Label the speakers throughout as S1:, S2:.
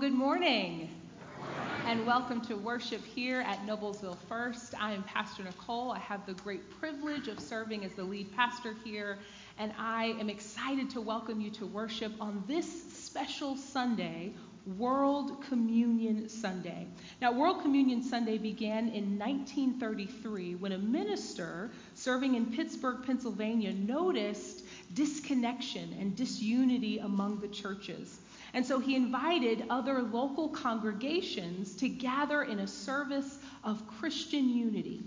S1: Good morning. And welcome to worship here at Noblesville First. I am Pastor Nicole. I have the great privilege of serving as the lead pastor here, and I am excited to welcome you to worship on this special Sunday, World Communion Sunday. Now, World Communion Sunday began in 1933 when a minister serving in Pittsburgh, Pennsylvania, noticed disconnection and disunity among the churches. And so he invited other local congregations to gather in a service of Christian unity.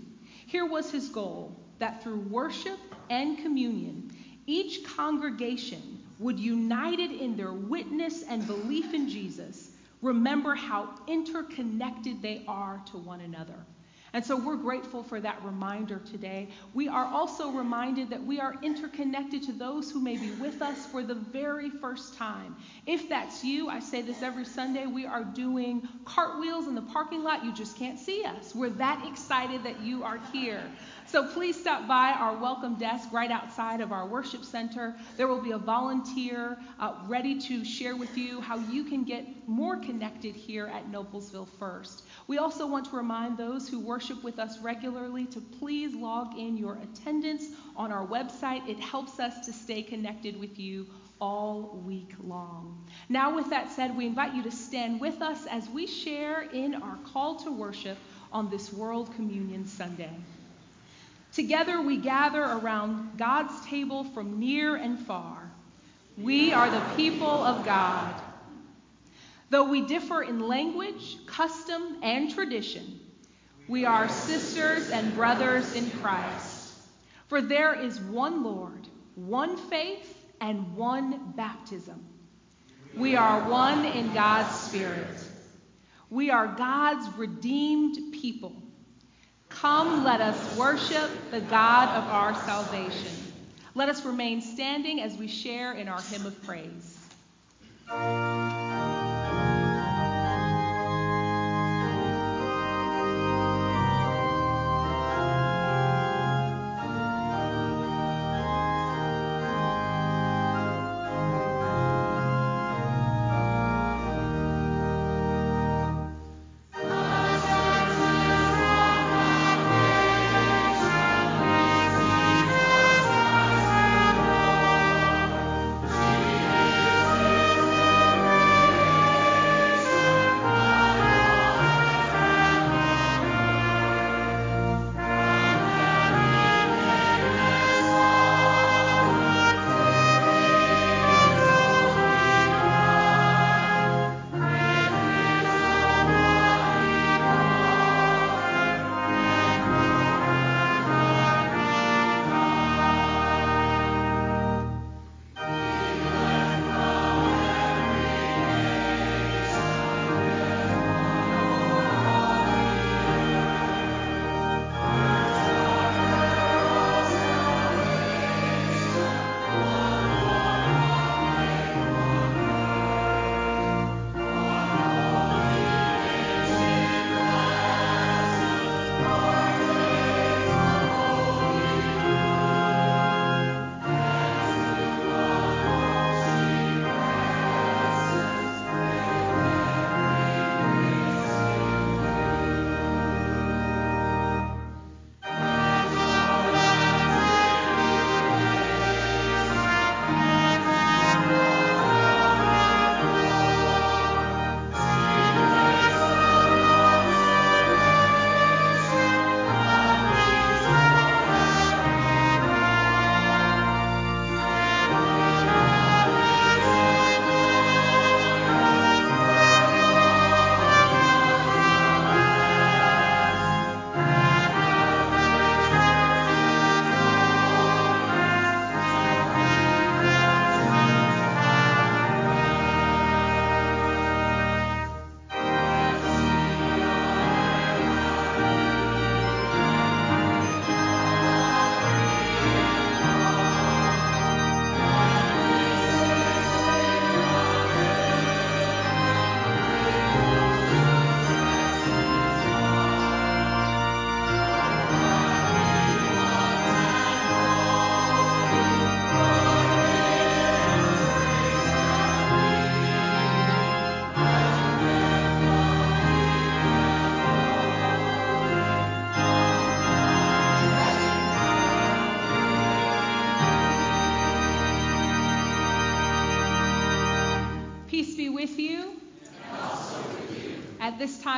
S1: Here was his goal that through worship and communion, each congregation would, united in their witness and belief in Jesus, remember how interconnected they are to one another. And so we're grateful for that reminder today. We are also reminded that we are interconnected to those who may be with us for the very first time. If that's you, I say this every Sunday, we are doing cartwheels in the parking lot. You just can't see us. We're that excited that you are here. So please stop by our welcome desk right outside of our worship center. There will be a volunteer uh, ready to share with you how you can get more connected here at Noblesville First. We also want to remind those who worship with us regularly to please log in your attendance on our website. It helps us to stay connected with you all week long. Now, with that said, we invite you to stand with us as we share in our call to worship on this World Communion Sunday. Together we gather around God's table from near and far. We are the people of God. Though we differ in language, custom, and tradition, we are sisters and brothers in Christ. For there is one Lord, one faith, and one baptism. We are one in God's Spirit. We are God's redeemed people. Come, let us worship the God of our salvation. Let us remain standing as we share in our hymn of praise.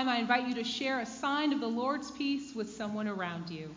S1: Time, I invite you to share a sign of the Lord's peace with someone around you.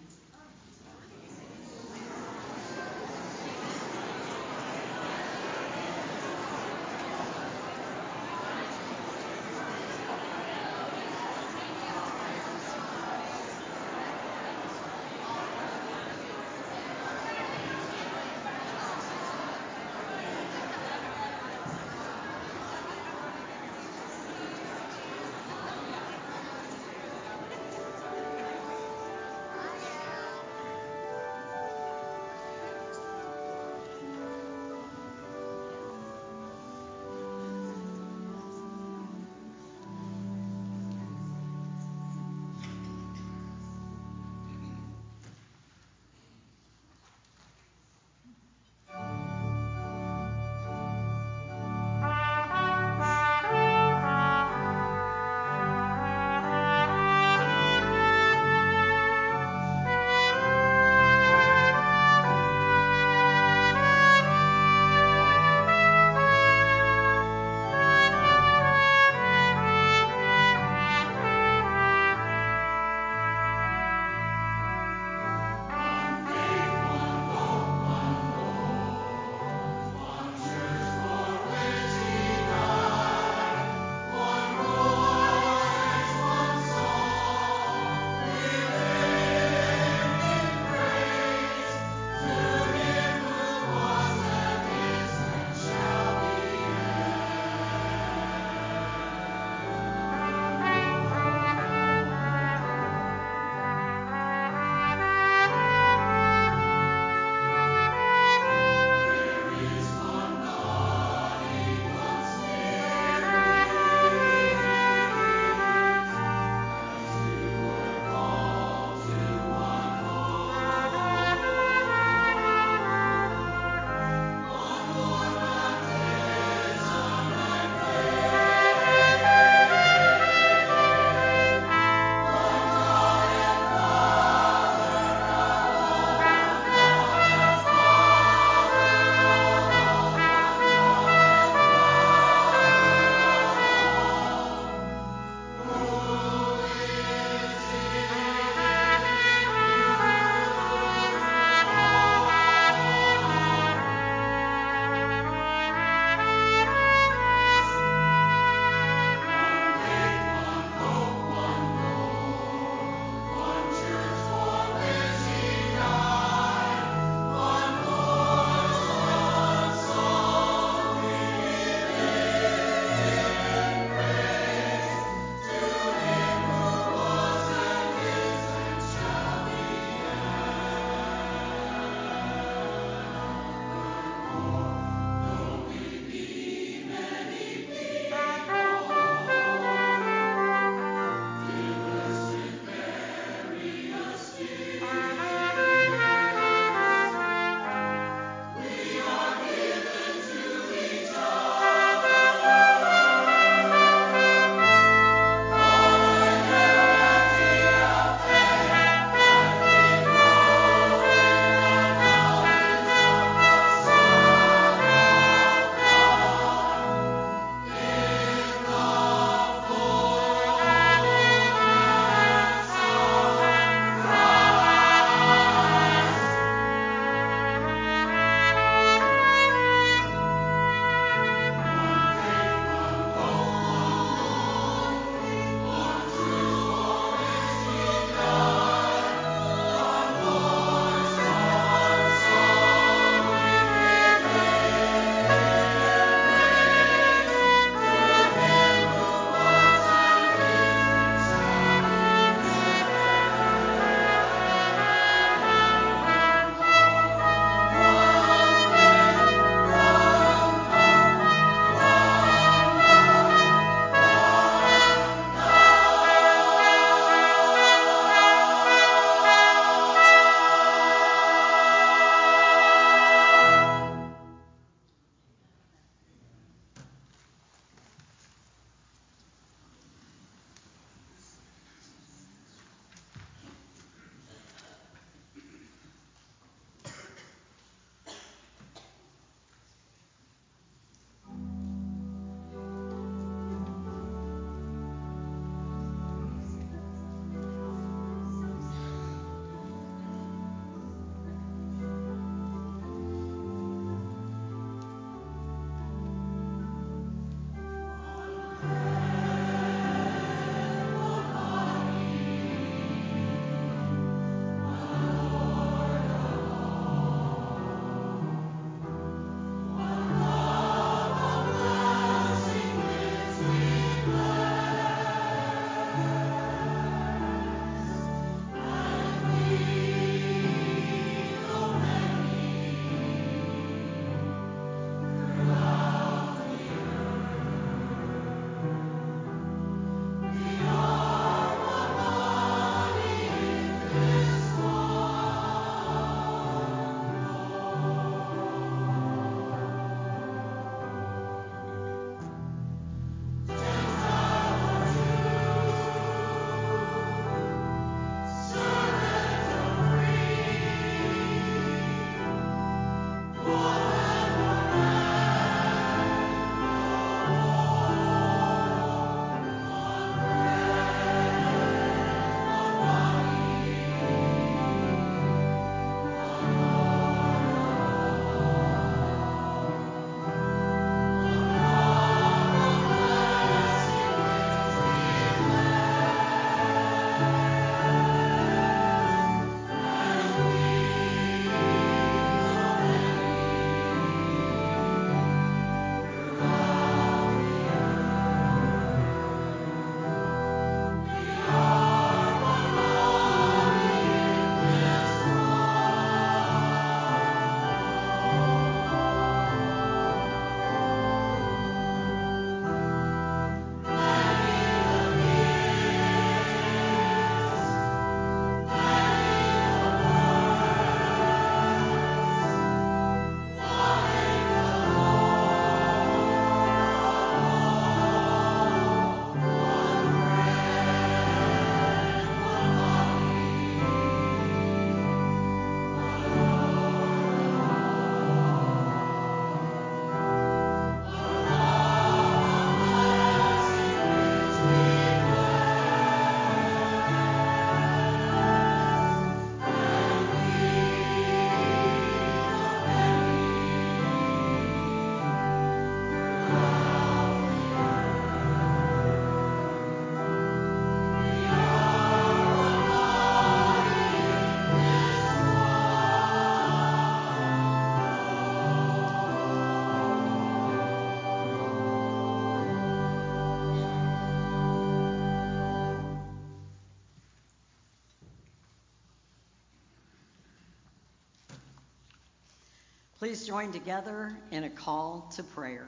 S2: Please join together in a call to prayer.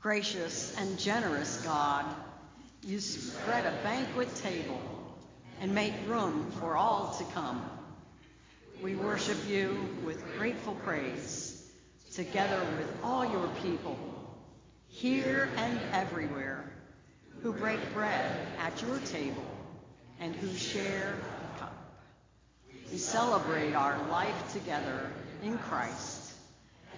S2: Gracious and generous God, you spread a banquet table and make room for all to come. We worship you with grateful praise, together with all your people, here and everywhere, who break bread at your table and who share. We celebrate our life together in Christ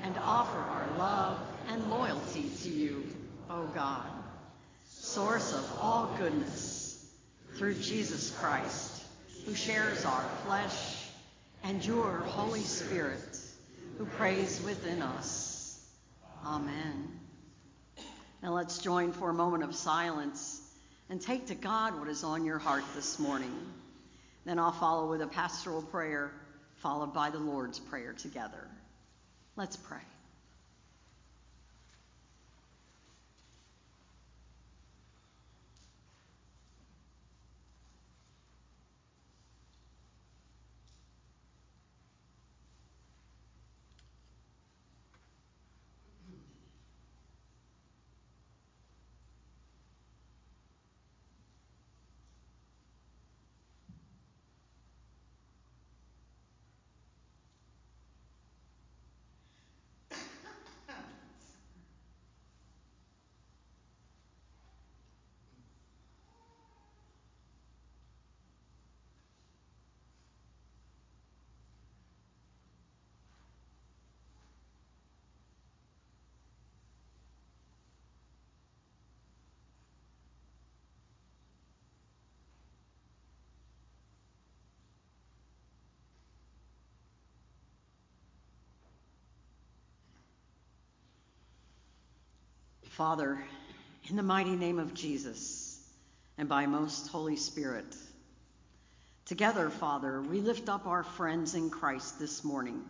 S2: and offer our love and loyalty to you, O God, source of all goodness, through Jesus Christ, who shares our flesh, and your Holy Spirit, who prays within us. Amen. Now let's join for a moment of silence and take to God what is on your heart this morning. Then I'll follow with a pastoral prayer, followed by the Lord's Prayer together. Let's pray. Father, in the mighty name of Jesus and by most Holy Spirit, together, Father, we lift up our friends in Christ this morning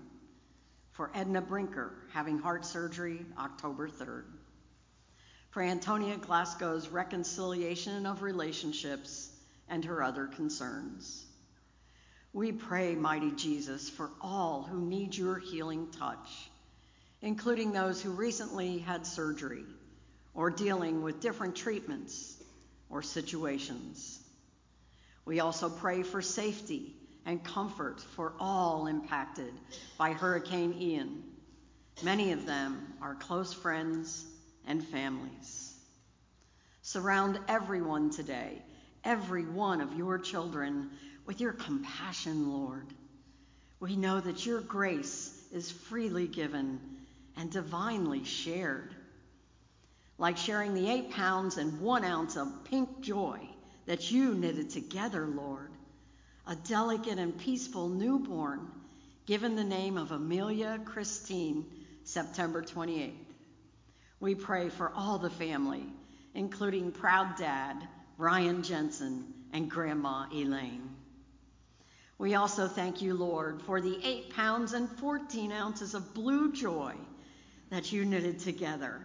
S2: for Edna Brinker having heart surgery October 3rd, for Antonia Glasgow's reconciliation of relationships and her other concerns. We pray, mighty Jesus, for all who need your healing touch, including those who recently had surgery or dealing with different treatments or situations. We also pray for safety and comfort for all impacted by Hurricane Ian. Many of them are close friends and families. Surround everyone today, every one of your children, with your compassion, Lord. We know that your grace is freely given and divinely shared like sharing the eight pounds and one ounce of pink joy that you knitted together, Lord. A delicate and peaceful newborn given the name of Amelia Christine, September 28th. We pray for all the family, including proud dad, Ryan Jensen, and Grandma Elaine. We also thank you, Lord, for the eight pounds and 14 ounces of blue joy that you knitted together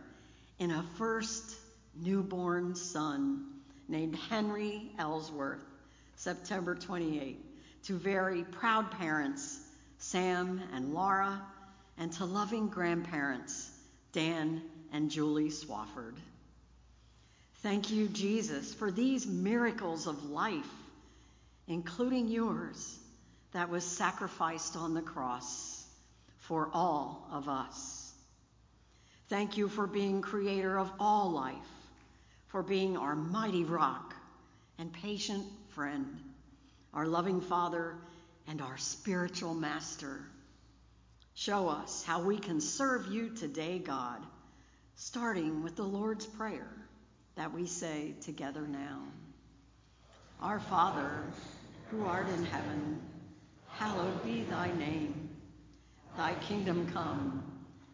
S2: in a first newborn son named Henry Ellsworth, September 28, to very proud parents, Sam and Laura, and to loving grandparents, Dan and Julie Swafford. Thank you, Jesus, for these miracles of life, including yours, that was sacrificed on the cross for all of us. Thank you for being creator of all life, for being our mighty rock and patient friend, our loving Father, and our spiritual master. Show us how we can serve you today, God, starting with the Lord's Prayer that we say together now. Our Father, who art in heaven, hallowed be thy name. Thy kingdom come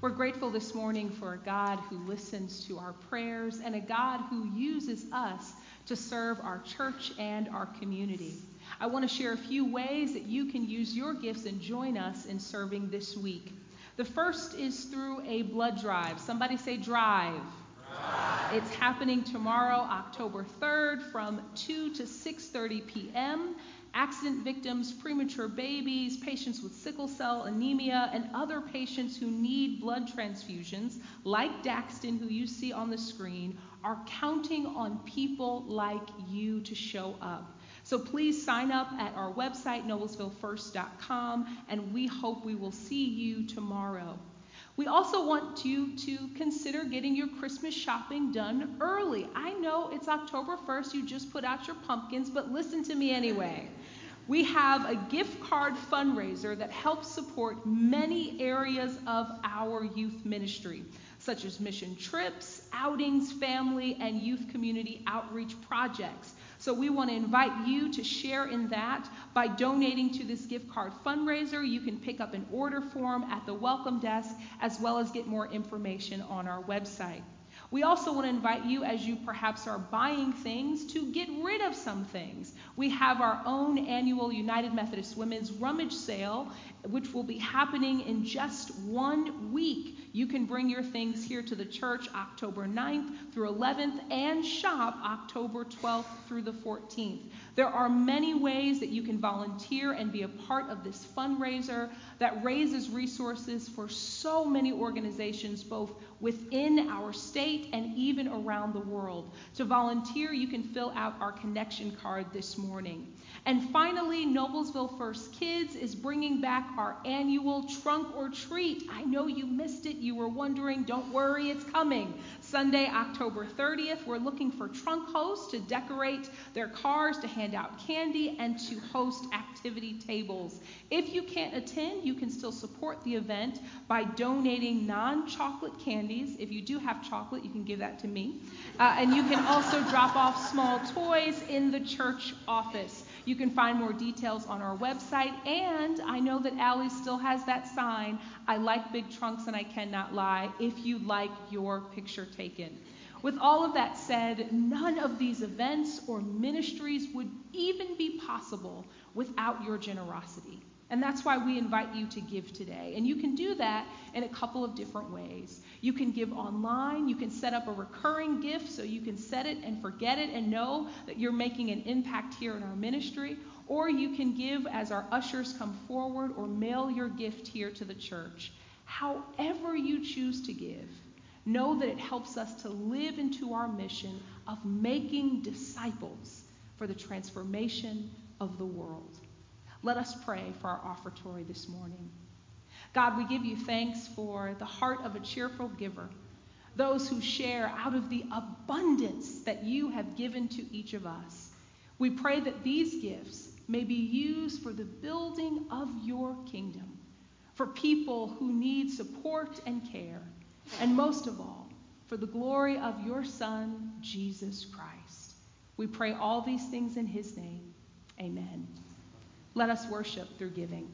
S1: We're grateful this morning for a God who listens to our prayers and a God who uses us to serve our church and our community. I want to share a few ways that you can use your gifts and join us in serving this week. The first is through a blood drive. Somebody say drive. drive. It's happening tomorrow, October 3rd from 2 to 6:30 p.m. Accident victims, premature babies, patients with sickle cell anemia, and other patients who need blood transfusions, like Daxton, who you see on the screen, are counting on people like you to show up. So please sign up at our website, noblesvillefirst.com, and we hope we will see you tomorrow. We also want you to consider getting your Christmas shopping done early. I know it's October 1st, you just put out your pumpkins, but listen to me anyway. We have a gift card fundraiser that helps support many areas of our youth ministry such as mission trips, outings, family, and youth community outreach projects. So we want to invite you to share in that by donating to this gift card fundraiser. You can pick up an order form at the welcome desk as well as get more information on our website. We also want to invite you, as you perhaps are buying things, to get rid of some things. We have our own annual United Methodist Women's Rummage Sale, which will be happening in just one week. You can bring your things here to the church October 9th through 11th and shop October 12th through the 14th. There are many ways that you can volunteer and be a part of this fundraiser that raises resources for so many organizations, both within our state and even around the world. To volunteer, you can fill out our connection card this morning. And finally, Noblesville First Kids is bringing back our annual trunk or treat. I know you missed it. You were wondering. Don't worry, it's coming. Sunday, October 30th, we're looking for trunk hosts to decorate their cars, to hand out candy, and to host activity tables. If you can't attend, you can still support the event by donating non chocolate candies. If you do have chocolate, you can give that to me. Uh, and you can also drop off small toys in the church office. You can find more details on our website. And I know that Allie still has that sign I like big trunks and I cannot lie if you'd like your picture taken. With all of that said, none of these events or ministries would even be possible without your generosity. And that's why we invite you to give today. And you can do that in a couple of different ways. You can give online, you can set up a recurring gift so you can set it and forget it and know that you're making an impact here in our ministry. Or you can give as our ushers come forward or mail your gift here to the church. However, you choose to give, know that it helps us to live into our mission of making disciples for the transformation of the world. Let us pray for our offertory this morning. God, we give you thanks for the heart of a cheerful giver, those who share out of the abundance that you have given to each of us. We pray that these gifts may be used for the building of your kingdom, for people who need support and care, and most of all, for the glory of your Son, Jesus Christ. We pray all these things in his name. Amen. Let us worship through giving.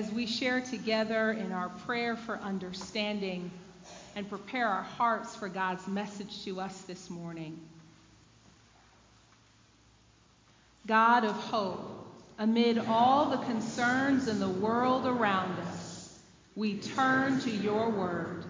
S1: As we share together in our prayer for understanding and prepare our hearts for God's message to us this morning, God of hope, amid all the concerns in the world around us, we turn to your word.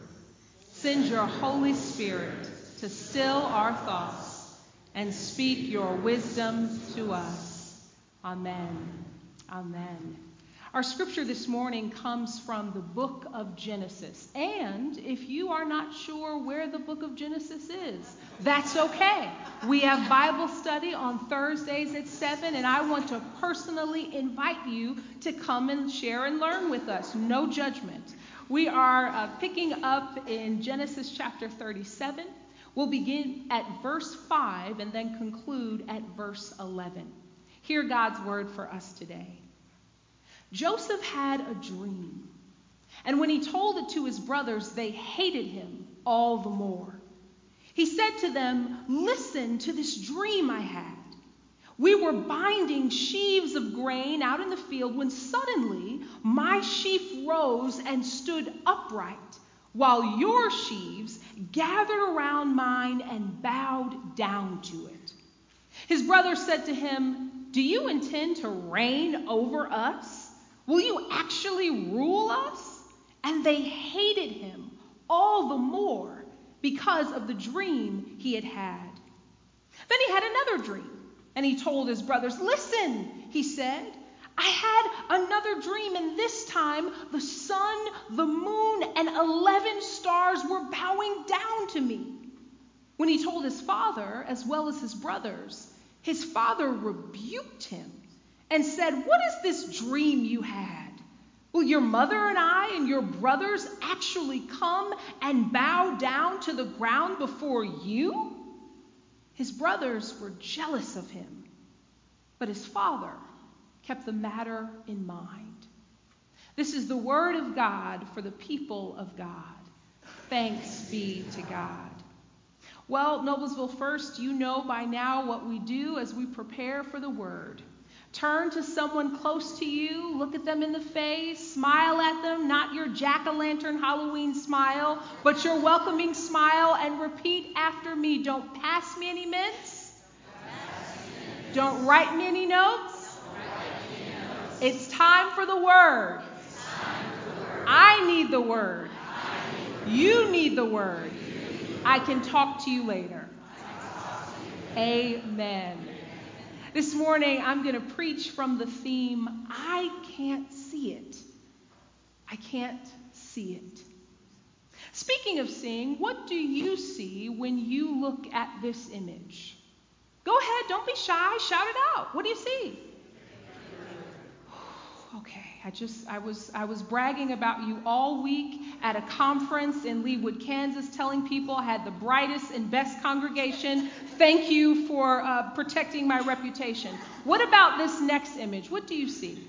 S1: Send your Holy Spirit to still our thoughts and speak your wisdom to us. Amen. Amen. Our scripture this morning comes from the book of Genesis. And if you are not sure where the book of Genesis is, that's okay. We have Bible study on Thursdays at 7, and I want to personally invite you to come and share and learn with us. No judgment. We are uh, picking up in Genesis chapter 37. We'll begin at verse 5 and then conclude at verse 11. Hear God's word for us today. Joseph had a dream, and when he told it to his brothers, they hated him all the more. He said to them, Listen to this dream I had. We were binding sheaves of grain out in the field when suddenly my sheaf rose and stood upright, while your sheaves gathered around mine and bowed down to it. His brothers said to him, Do you intend to reign over us? Will you actually rule us? And they hated him all the more because of the dream he had had. Then he had another dream, and he told his brothers, Listen, he said, I had another dream, and this time the sun, the moon, and 11 stars were bowing down to me. When he told his father, as well as his brothers, his father rebuked him and said, What is this dream you had? Will your mother and I and your brothers actually come and bow down to the ground before you? His brothers were jealous of him, but his father kept the matter in mind. This is the word of God for the people of God. Thanks be to God. Well, Noblesville First, you know by now what we do as we prepare for the word. Turn to someone close to you, look at them in the face, smile at them, not your jack o' lantern Halloween smile, but your welcoming smile, and repeat after me. Don't pass me any mints. Don't write me any notes. It's time for the word. I need the word. You need the word. I can talk to you later. Amen. This morning, I'm going to preach from the theme I can't see it. I can't see it. Speaking of seeing, what do you see when you look at this image? Go ahead, don't be shy, shout it out. What do you see? Okay, I just I was I was bragging about you all week at a conference in Leawood, Kansas, telling people I had the brightest and best congregation. Thank you for uh, protecting my reputation. What about this next image? What do you see?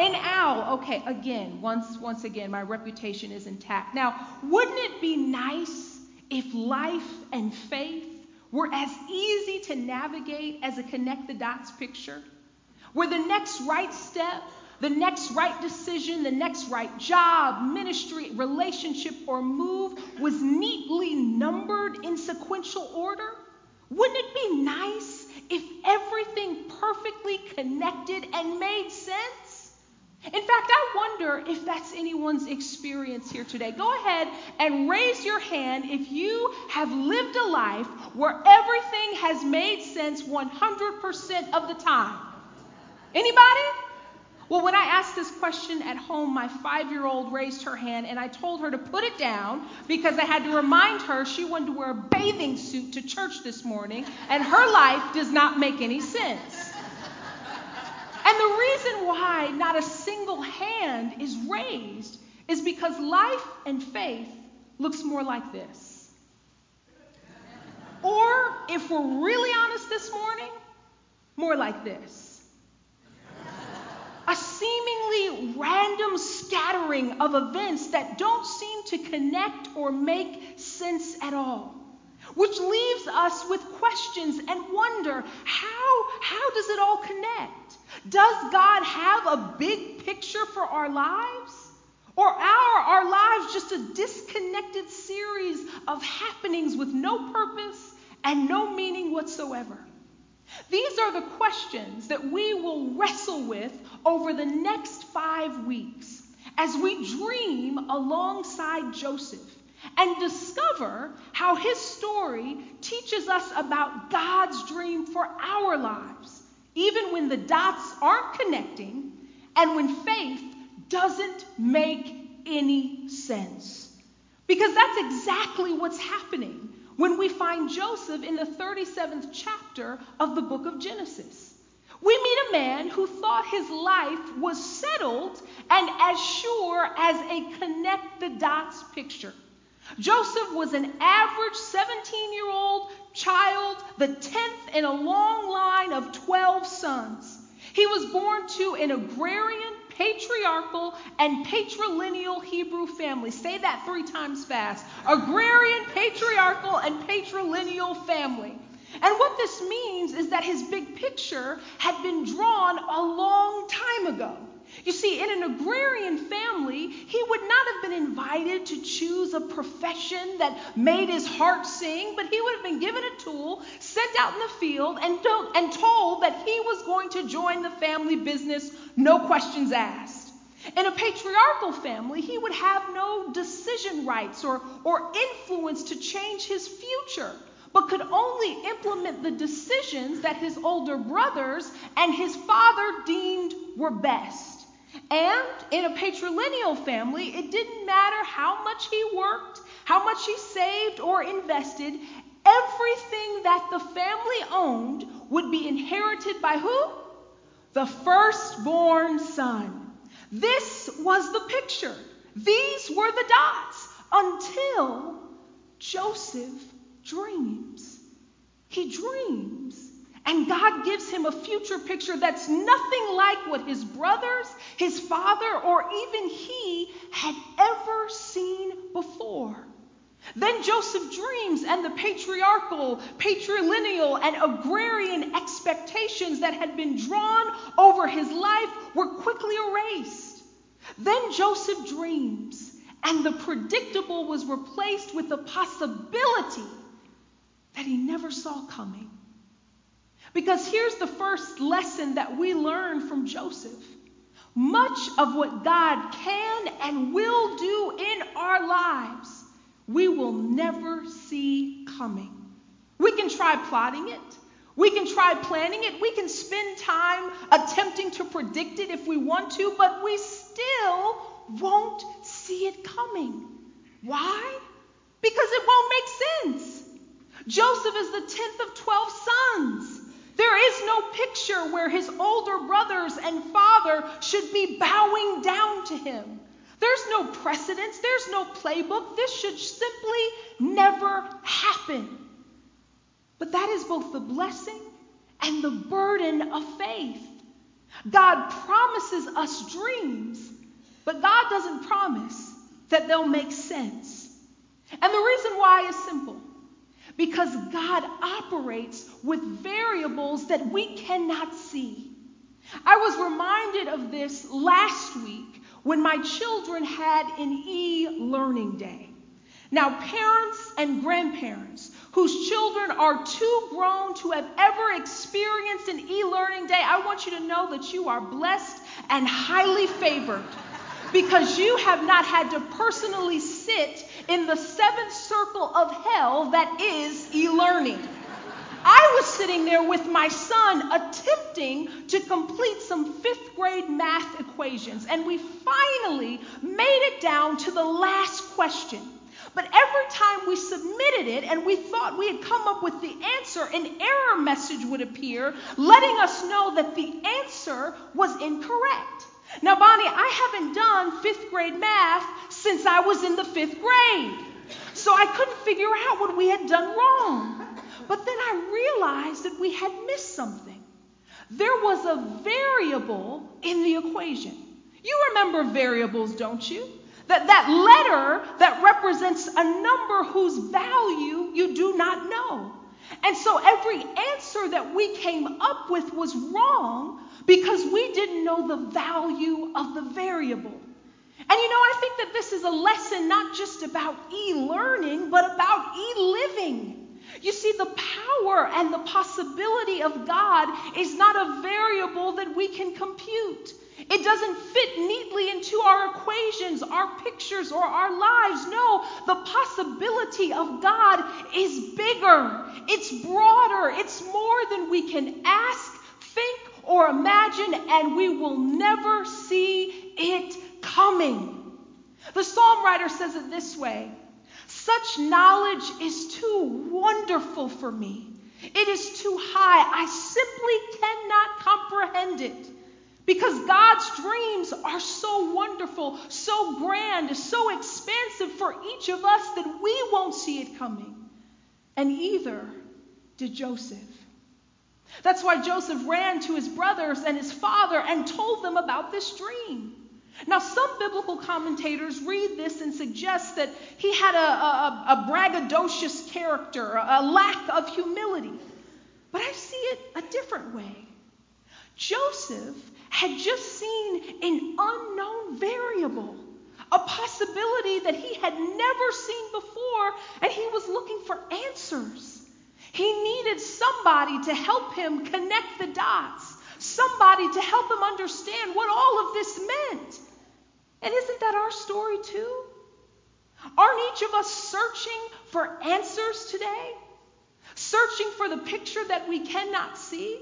S1: An owl. Okay, again, once once again, my reputation is intact. Now, wouldn't it be nice if life and faith were as easy to navigate as a connect the dots picture? Where the next right step, the next right decision, the next right job, ministry, relationship, or move was neatly numbered in sequential order? Wouldn't it be nice if everything perfectly connected and made sense? In fact, I wonder if that's anyone's experience here today. Go ahead and raise your hand if you have lived a life where everything has made sense 100% of the time. Anybody? Well, when I asked this question at home, my five year old raised her hand and I told her to put it down because I had to remind her she wanted to wear a bathing suit to church this morning and her life does not make any sense. And the reason why not a single hand is raised is because life and faith looks more like this. Or, if we're really honest this morning, more like this seemingly random scattering of events that don't seem to connect or make sense at all. Which leaves us with questions and wonder how, how does it all connect? Does God have a big picture for our lives? Or are our lives just a disconnected series of happenings with no purpose and no meaning whatsoever? These are the questions that we will wrestle with over the next five weeks as we dream alongside Joseph and discover how his story teaches us about God's dream for our lives, even when the dots aren't connecting and when faith doesn't make any sense. Because that's exactly what's happening when we find Joseph in the 37th chapter of the book of Genesis. We meet a man who thought his life was settled and as sure as a connect the dots picture. Joseph was an average 17 year old child, the 10th in a long line of 12 sons. He was born to an agrarian, patriarchal, and patrilineal Hebrew family. Say that three times fast. Agrarian, patriarchal, and patrilineal family. And what this means is that his big picture had been drawn a long time ago. You see, in an agrarian family, he would not have been invited to choose a profession that made his heart sing, but he would have been given a tool, sent out in the field, and, and told that he was going to join the family business, no questions asked. In a patriarchal family, he would have no decision rights or, or influence to change his future, but could only implement the decisions that his older brothers and his father deemed were best. And in a patrilineal family, it didn't matter how much he worked, how much he saved or invested, everything that the family owned would be inherited by who? The firstborn son. This was the picture. These were the dots until Joseph dreams. He dreams and God gives him a future picture that's nothing like what his brothers, his father, or even he had ever seen before. Then Joseph dreams, and the patriarchal, patrilineal, and agrarian expectations that had been drawn over his life were quickly erased. Then Joseph dreams, and the predictable was replaced with a possibility that he never saw coming. Because here's the first lesson that we learn from Joseph. Much of what God can and will do in our lives, we will never see coming. We can try plotting it. We can try planning it. We can spend time attempting to predict it if we want to, but we still won't see it coming. Why? Because it won't make sense. Joseph is the 10th of 12 sons. There is no picture where his older brothers and father should be bowing down to him. There's no precedence, there's no playbook. This should simply never happen. But that is both the blessing and the burden of faith. God promises us dreams, but God doesn't promise that they'll make sense. And the reason why is simple because God operates with variables that we cannot see. I was reminded of this last week when my children had an e learning day. Now, parents and grandparents whose children are too grown to have ever experienced an e learning day, I want you to know that you are blessed and highly favored because you have not had to personally sit in the seventh circle of hell that is e learning. I was sitting there with my son attempting to complete some fifth grade math equations, and we finally made it down to the last question. But every time we submitted it and we thought we had come up with the answer, an error message would appear letting us know that the answer was incorrect. Now, Bonnie, I haven't done fifth grade math since I was in the fifth grade. So I couldn't figure out what we had done wrong. But then I realized that we had missed something. There was a variable in the equation. You remember variables, don't you? That, that letter that represents a number whose value you do not know. And so every answer that we came up with was wrong because we didn't know the value of the variable. And you know, I think that this is a lesson not just about e learning, but about e living. You see, the power and the possibility of God is not a variable that we can compute. It doesn't fit neatly into our equations, our pictures, or our lives. No, the possibility of God is bigger, it's broader, it's more than we can ask, think, or imagine, and we will never see it coming. The psalm writer says it this way Such knowledge is too wonderful for me. It is too high. I simply cannot comprehend it. Because God's dreams are so wonderful, so grand, so expansive for each of us that we won't see it coming. And either did Joseph. That's why Joseph ran to his brothers and his father and told them about this dream. Now, some biblical commentators read this and suggest that he had a, a, a braggadocious character, a lack of humility. But I see it a different way. Joseph had just seen an unknown variable, a possibility that he had never seen before, and he was looking for answers. He needed somebody to help him connect the dots, somebody to help him understand what all of this meant. And isn't that our story too? Aren't each of us searching for answers today? Searching for the picture that we cannot see?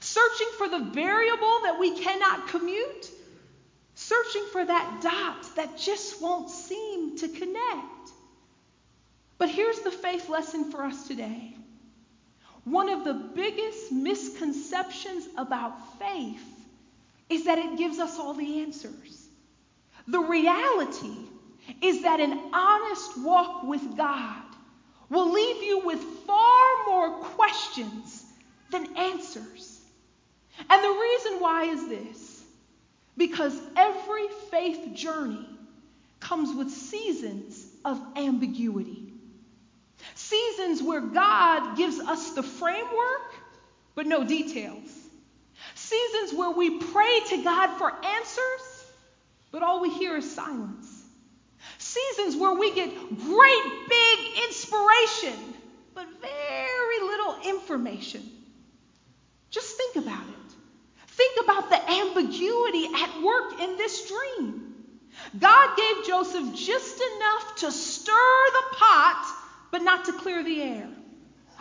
S1: Searching for the variable that we cannot commute? Searching for that dot that just won't seem to connect. But here's the faith lesson for us today. One of the biggest misconceptions about faith is that it gives us all the answers. The reality is that an honest walk with God will leave you with far more questions than answers. And the reason why is this because every faith journey comes with seasons of ambiguity. Seasons where God gives us the framework, but no details. Seasons where we pray to God for answers, but all we hear is silence. Seasons where we get great big inspiration, but very little information. Just think about it. Think about the ambiguity at work in this dream. God gave Joseph just enough to stir the pot, but not to clear the air.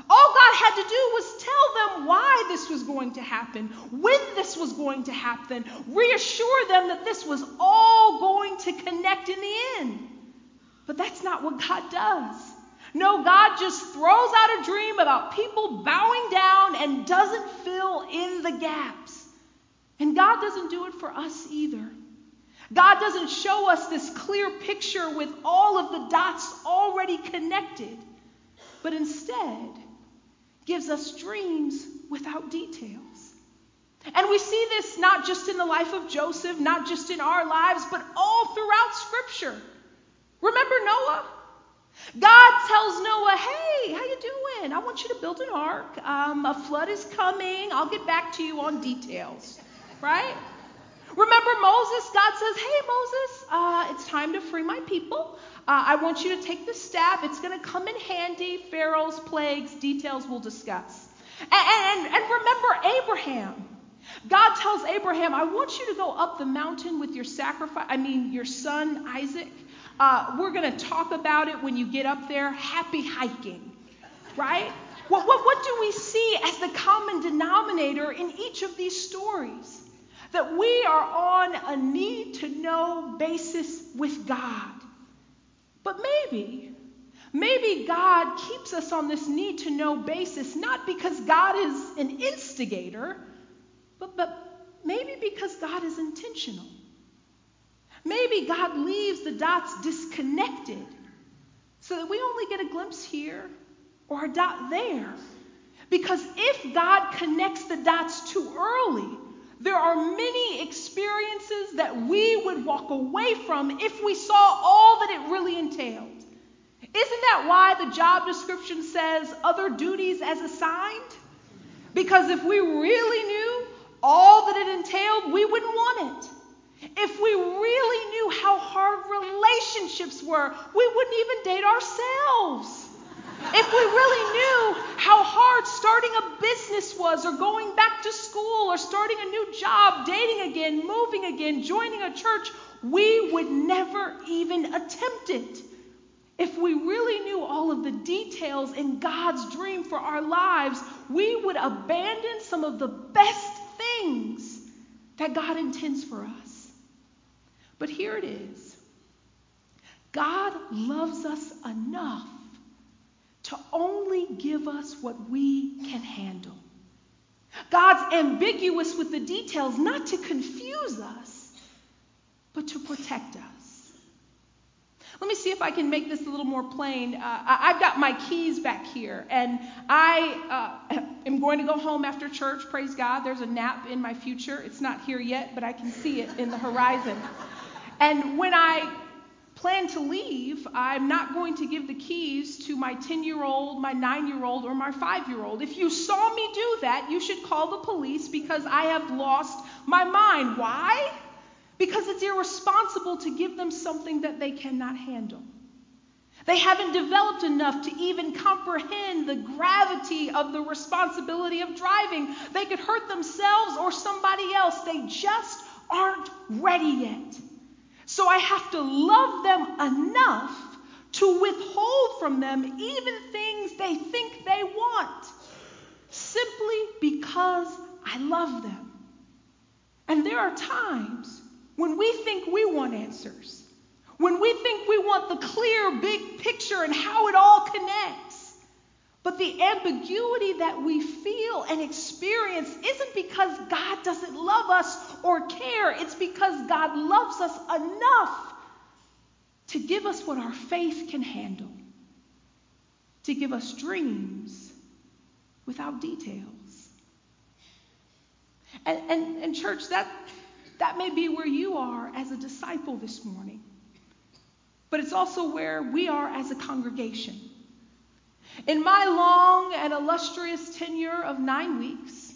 S1: All God had to do was tell them why this was going to happen, when this was going to happen, reassure them that this was all going to connect in the end. But that's not what God does. No, God just throws out a dream about people bowing down and doesn't fill in the gaps. And God doesn't do it for us either. God doesn't show us this clear picture with all of the dots already connected, but instead, gives us dreams without details. And we see this not just in the life of Joseph, not just in our lives, but all throughout Scripture. Remember Noah? God tells Noah, "Hey, how you doing? I want you to build an ark. Um, a flood is coming. I'll get back to you on details." Right? Remember Moses? God says, "Hey, Moses, uh, it's time to free my people. Uh, I want you to take the staff. It's going to come in handy. Pharaoh's plagues, details we'll discuss. And, and, and remember Abraham. God tells Abraham, I want you to go up the mountain with your sacrifice, I mean, your son Isaac. Uh, we're going to talk about it when you get up there. Happy hiking, right? What, what, what do we see as the common denominator in each of these stories? That we are on a need to know basis with God. But maybe, maybe God keeps us on this need to know basis, not because God is an instigator, but, but maybe because God is intentional. Maybe God leaves the dots disconnected so that we only get a glimpse here or a dot there. Because if God connects the dots too early, there are many experiences that we would walk away from if we saw all that it really entailed. Isn't that why the job description says other duties as assigned? Because if we really knew all that it entailed, we wouldn't want it. If we really knew how hard relationships were, we wouldn't even date ourselves. If we really knew how hard starting a business was, or going back to school, or starting a new job, dating again, moving again, joining a church, we would never even attempt it. If we really knew all of the details in God's dream for our lives, we would abandon some of the best things that God intends for us. But here it is God loves us enough to only give us what we can handle. God's ambiguous with the details, not to confuse us, but to protect us. Let me see if I can make this a little more plain. Uh, I've got my keys back here, and I uh, am going to go home after church. Praise God. There's a nap in my future. It's not here yet, but I can see it in the horizon. And when I plan to leave, I'm not going to give the keys to my 10 year old, my 9 year old, or my 5 year old. If you saw me do that, you should call the police because I have lost my mind. Why? because it's irresponsible to give them something that they cannot handle. They haven't developed enough to even comprehend the gravity of the responsibility of driving. They could hurt themselves or somebody else. They just aren't ready yet. So I have to love them enough to withhold from them even things they think they want, simply because I love them. And there are times when we think we want answers, when we think we want the clear big picture and how it all connects. But the ambiguity that we feel and experience isn't because God doesn't love us or care. It's because God loves us enough to give us what our faith can handle, to give us dreams without details. And, and, and church, that, that may be where you are as a disciple this morning, but it's also where we are as a congregation. In my long and illustrious tenure of nine weeks,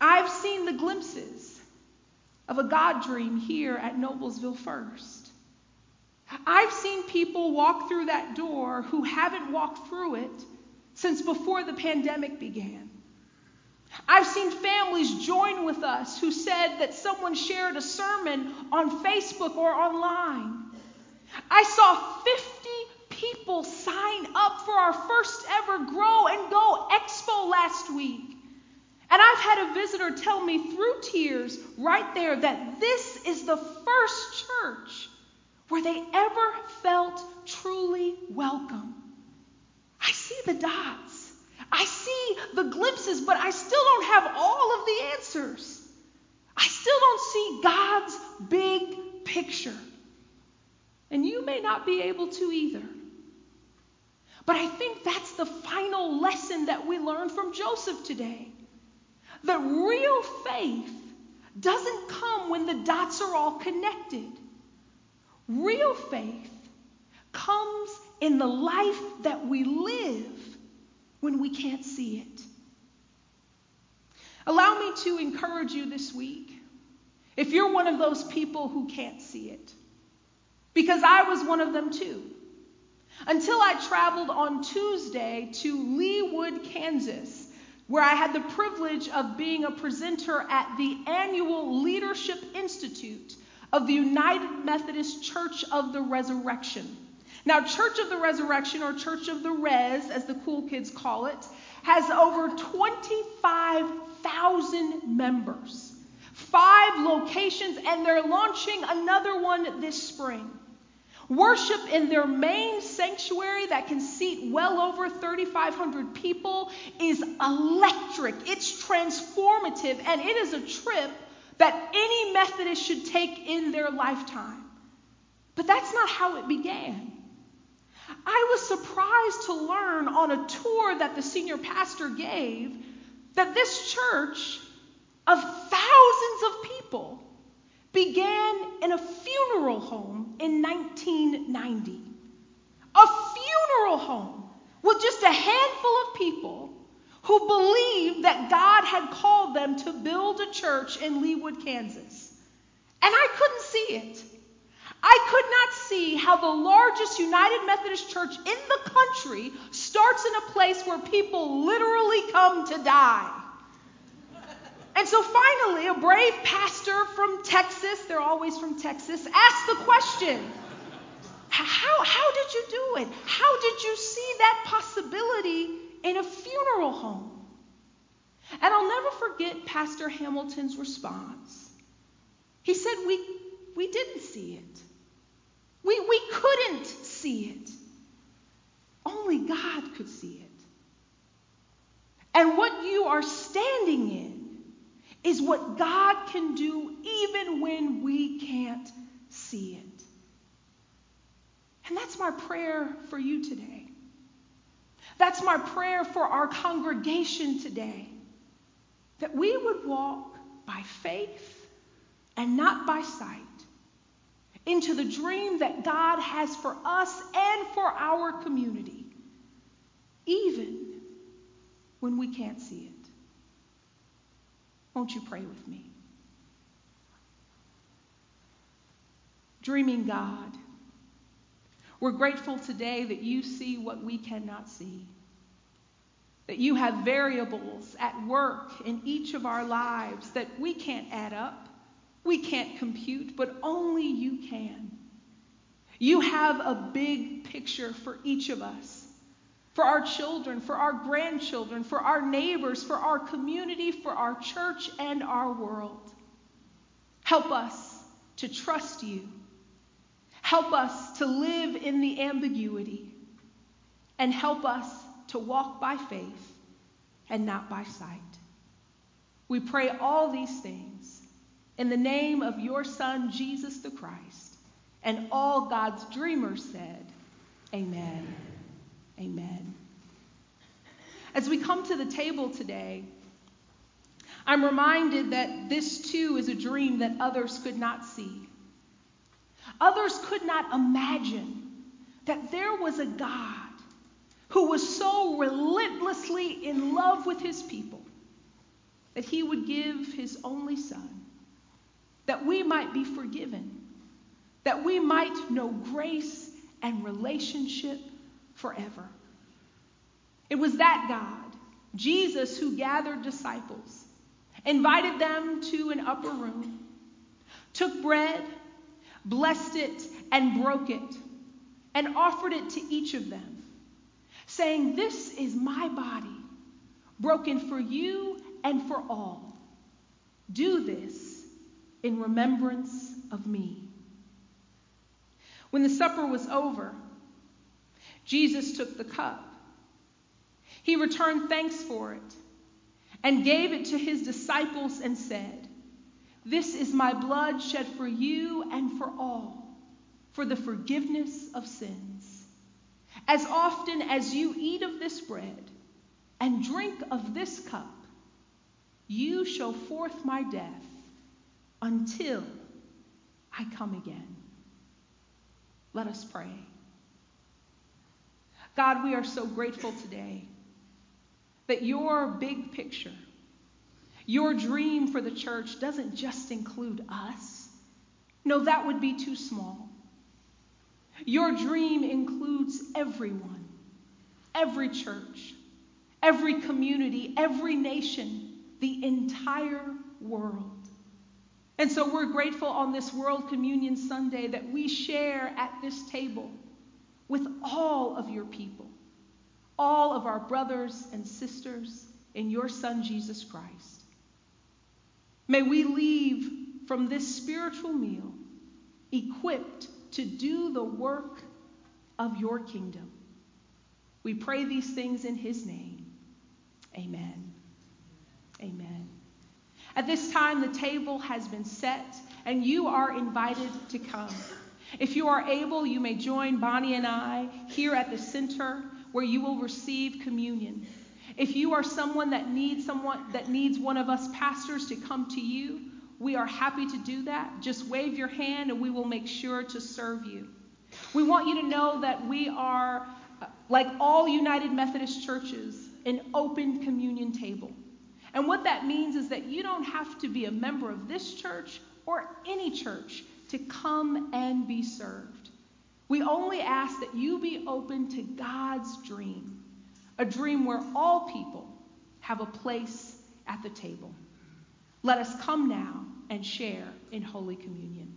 S1: I've seen the glimpses of a God dream here at Noblesville First. I've seen people walk through that door who haven't walked through it since before the pandemic began. I've seen families join with us who said that someone shared a sermon on Facebook or online. I saw 50 people sign up for our first ever Grow and Go Expo last week. And I've had a visitor tell me through tears right there that this is the first church where they ever felt truly welcome. I see the dots. I see the glimpses, but I still don't have all of the answers. I still don't see God's big picture. And you may not be able to either. But I think that's the final lesson that we learn from Joseph today. That real faith doesn't come when the dots are all connected. Real faith comes in the life that we live when we can't see it. Allow me to encourage you this week if you're one of those people who can't see it, because I was one of them too. Until I traveled on Tuesday to Leawood, Kansas, where I had the privilege of being a presenter at the annual Leadership Institute of the United Methodist Church of the Resurrection. Now, Church of the Resurrection, or Church of the Res, as the cool kids call it, has over 25,000 members, five locations, and they're launching another one this spring. Worship in their main sanctuary that can seat well over 3,500 people is electric. It's transformative, and it is a trip that any Methodist should take in their lifetime. But that's not how it began. I was surprised to learn on a tour that the senior pastor gave that this church of thousands of people began in a funeral home in 1990. A funeral home with just a handful of people who believed that God had called them to build a church in Leawood, Kansas. And I couldn't see it. I could not see how the largest United Methodist church in the country starts in a place where people literally come to die. And so finally, a brave pastor from Texas, they're always from Texas, asked the question how, how did you do it? How did you see that possibility in a funeral home? And I'll never forget Pastor Hamilton's response. He said, We, we didn't see it. We, we couldn't see it. Only God could see it. And what you are standing in is what God can do even when we can't see it. And that's my prayer for you today. That's my prayer for our congregation today. That we would walk by faith and not by sight into the dream that God has for us and for our community, even when we can't see it. Won't you pray with me? Dreaming God, we're grateful today that you see what we cannot see. That you have variables at work in each of our lives that we can't add up. We can't compute, but only you can. You have a big picture for each of us, for our children, for our grandchildren, for our neighbors, for our community, for our church, and our world. Help us to trust you. Help us to live in the ambiguity. And help us to walk by faith and not by sight. We pray all these things in the name of your Son, Jesus the Christ. And all God's dreamers said, Amen. Amen. As we come to the table today, I'm reminded that this too is a dream that others could not see. Others could not imagine that there was a God who was so relentlessly in love with his people that he would give his only son that we might be forgiven, that we might know grace and relationship forever. It was that God, Jesus, who gathered disciples, invited them to an upper room, took bread, blessed it, and broke it, and offered it to each of them, saying, This is my body, broken for you and for all. Do this in remembrance of me. When the supper was over, Jesus took the cup. He returned thanks for it and gave it to his disciples and said, This is my blood shed for you and for all, for the forgiveness of sins. As often as you eat of this bread and drink of this cup, you show forth my death until I come again. Let us pray. God, we are so grateful today that your big picture, your dream for the church doesn't just include us. No, that would be too small. Your dream includes everyone, every church, every community, every nation, the entire world. And so we're grateful on this World Communion Sunday that we share at this table with all of your people, all of our brothers and sisters in your Son, Jesus Christ. May we leave from this spiritual meal equipped to do the work of your kingdom. We pray these things in his name. Amen. Amen. At this time, the table has been set, and you are invited to come. If you are able, you may join Bonnie and I here at the center where you will receive communion. If you are someone that needs someone that needs one of us pastors to come to you, we are happy to do that. Just wave your hand and we will make sure to serve you. We want you to know that we are uh, like all United Methodist churches, an open communion table. And what that means is that you don't have to be a member of this church or any church to come and be served. We only ask that you be open to God's dream, a dream where all people have a place at the table. Let us come now and share in Holy Communion.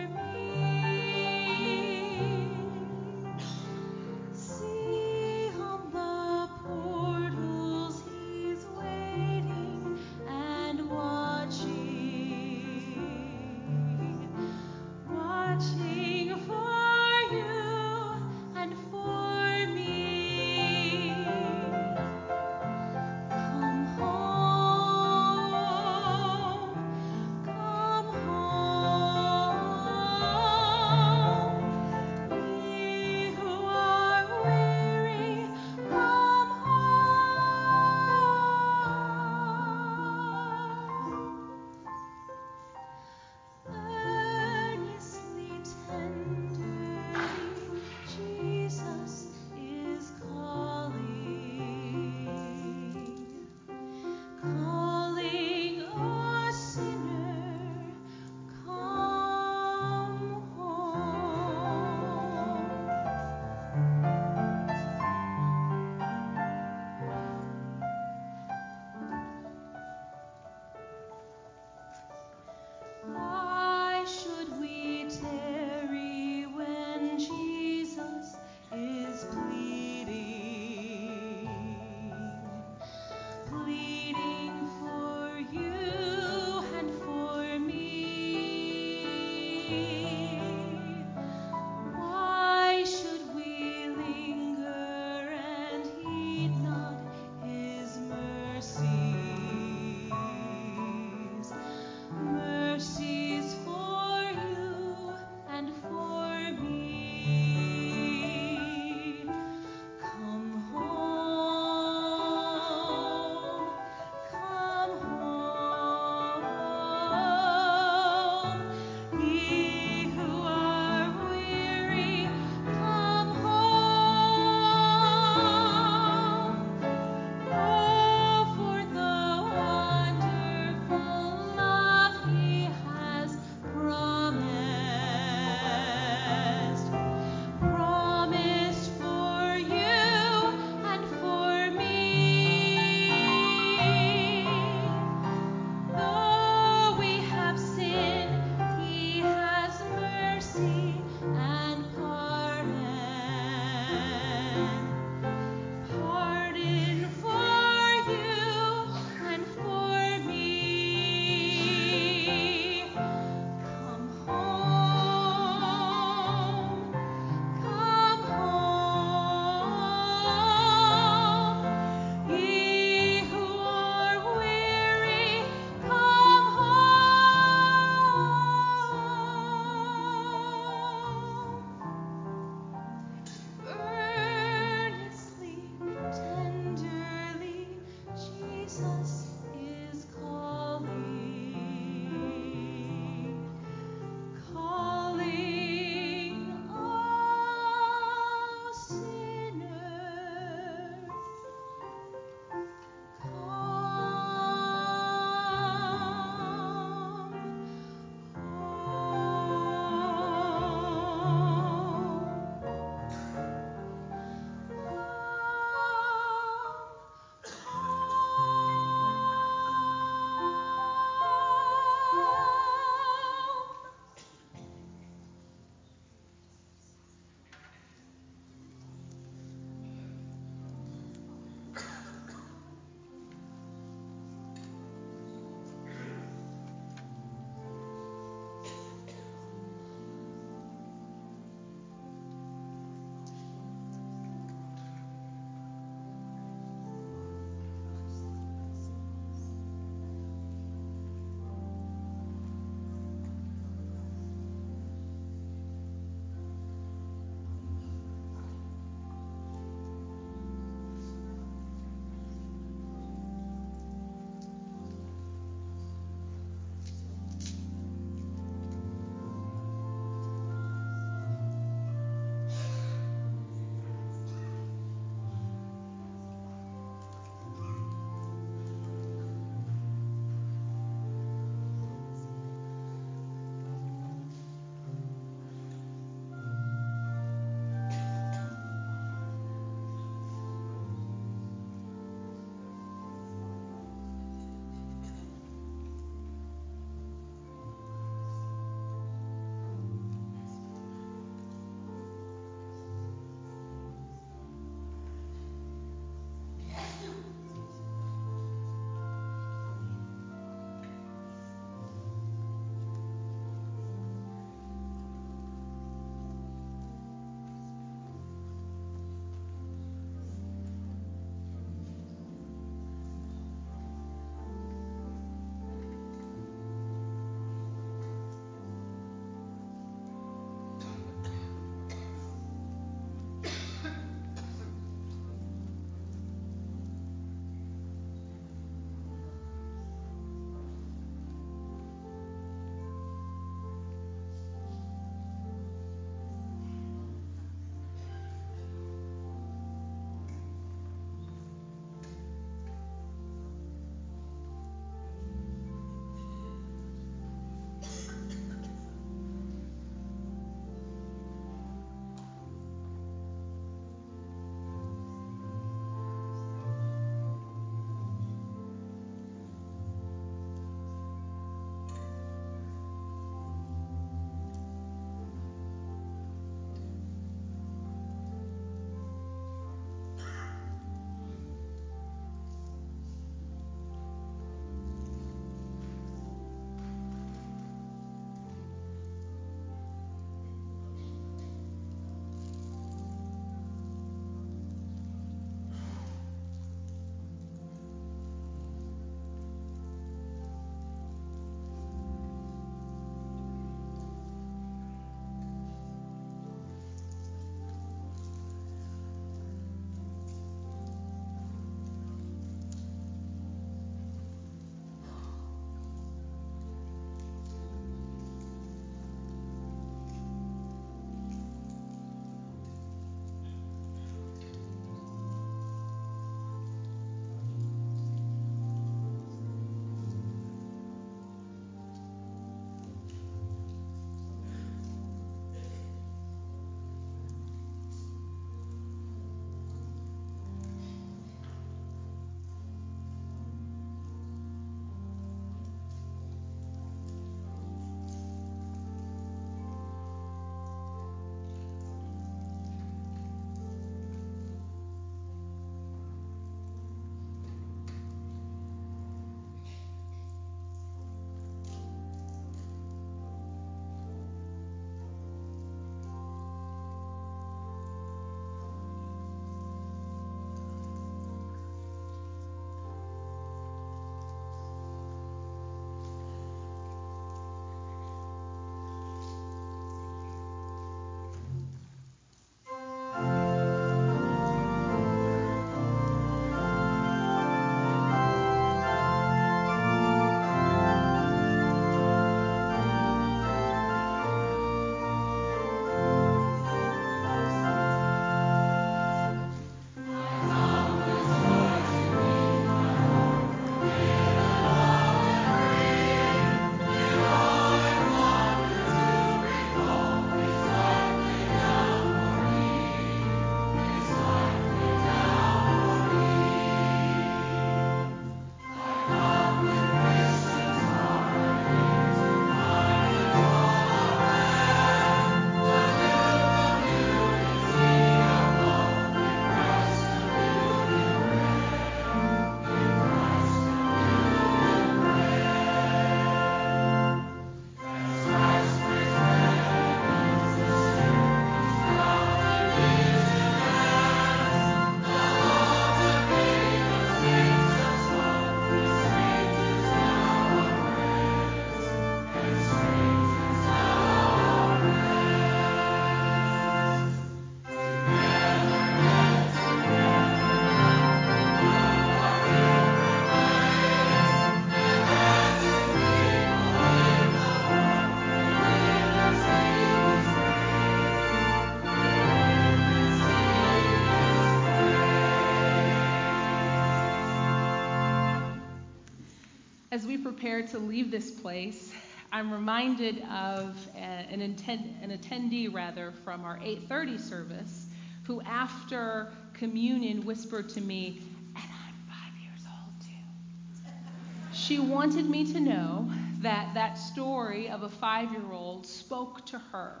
S1: Prepare to leave this place, I'm reminded of an, attend, an attendee rather from our 8:30 service who after communion whispered to me, "And I'm 5 years old too." She wanted me to know that that story of a 5-year-old spoke to her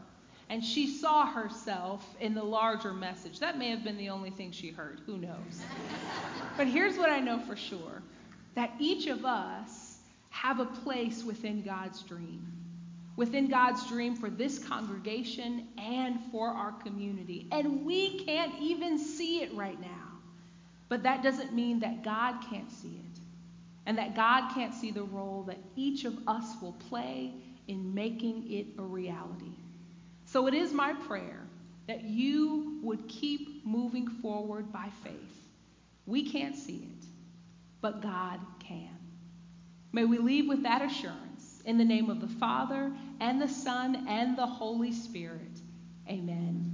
S1: and she saw herself in the larger message. That may have been the only thing she heard, who knows. but here's what I know for sure that each of us have a place within God's dream. Within God's dream for this congregation and for our community. And we can't even see it right now. But that doesn't mean that God can't see it. And that God can't see the role that each of us will play in making it a reality. So it is my prayer that you would keep moving forward by faith. We can't see it, but God can. May we leave with that assurance in the name of the Father and the Son and the Holy Spirit. Amen.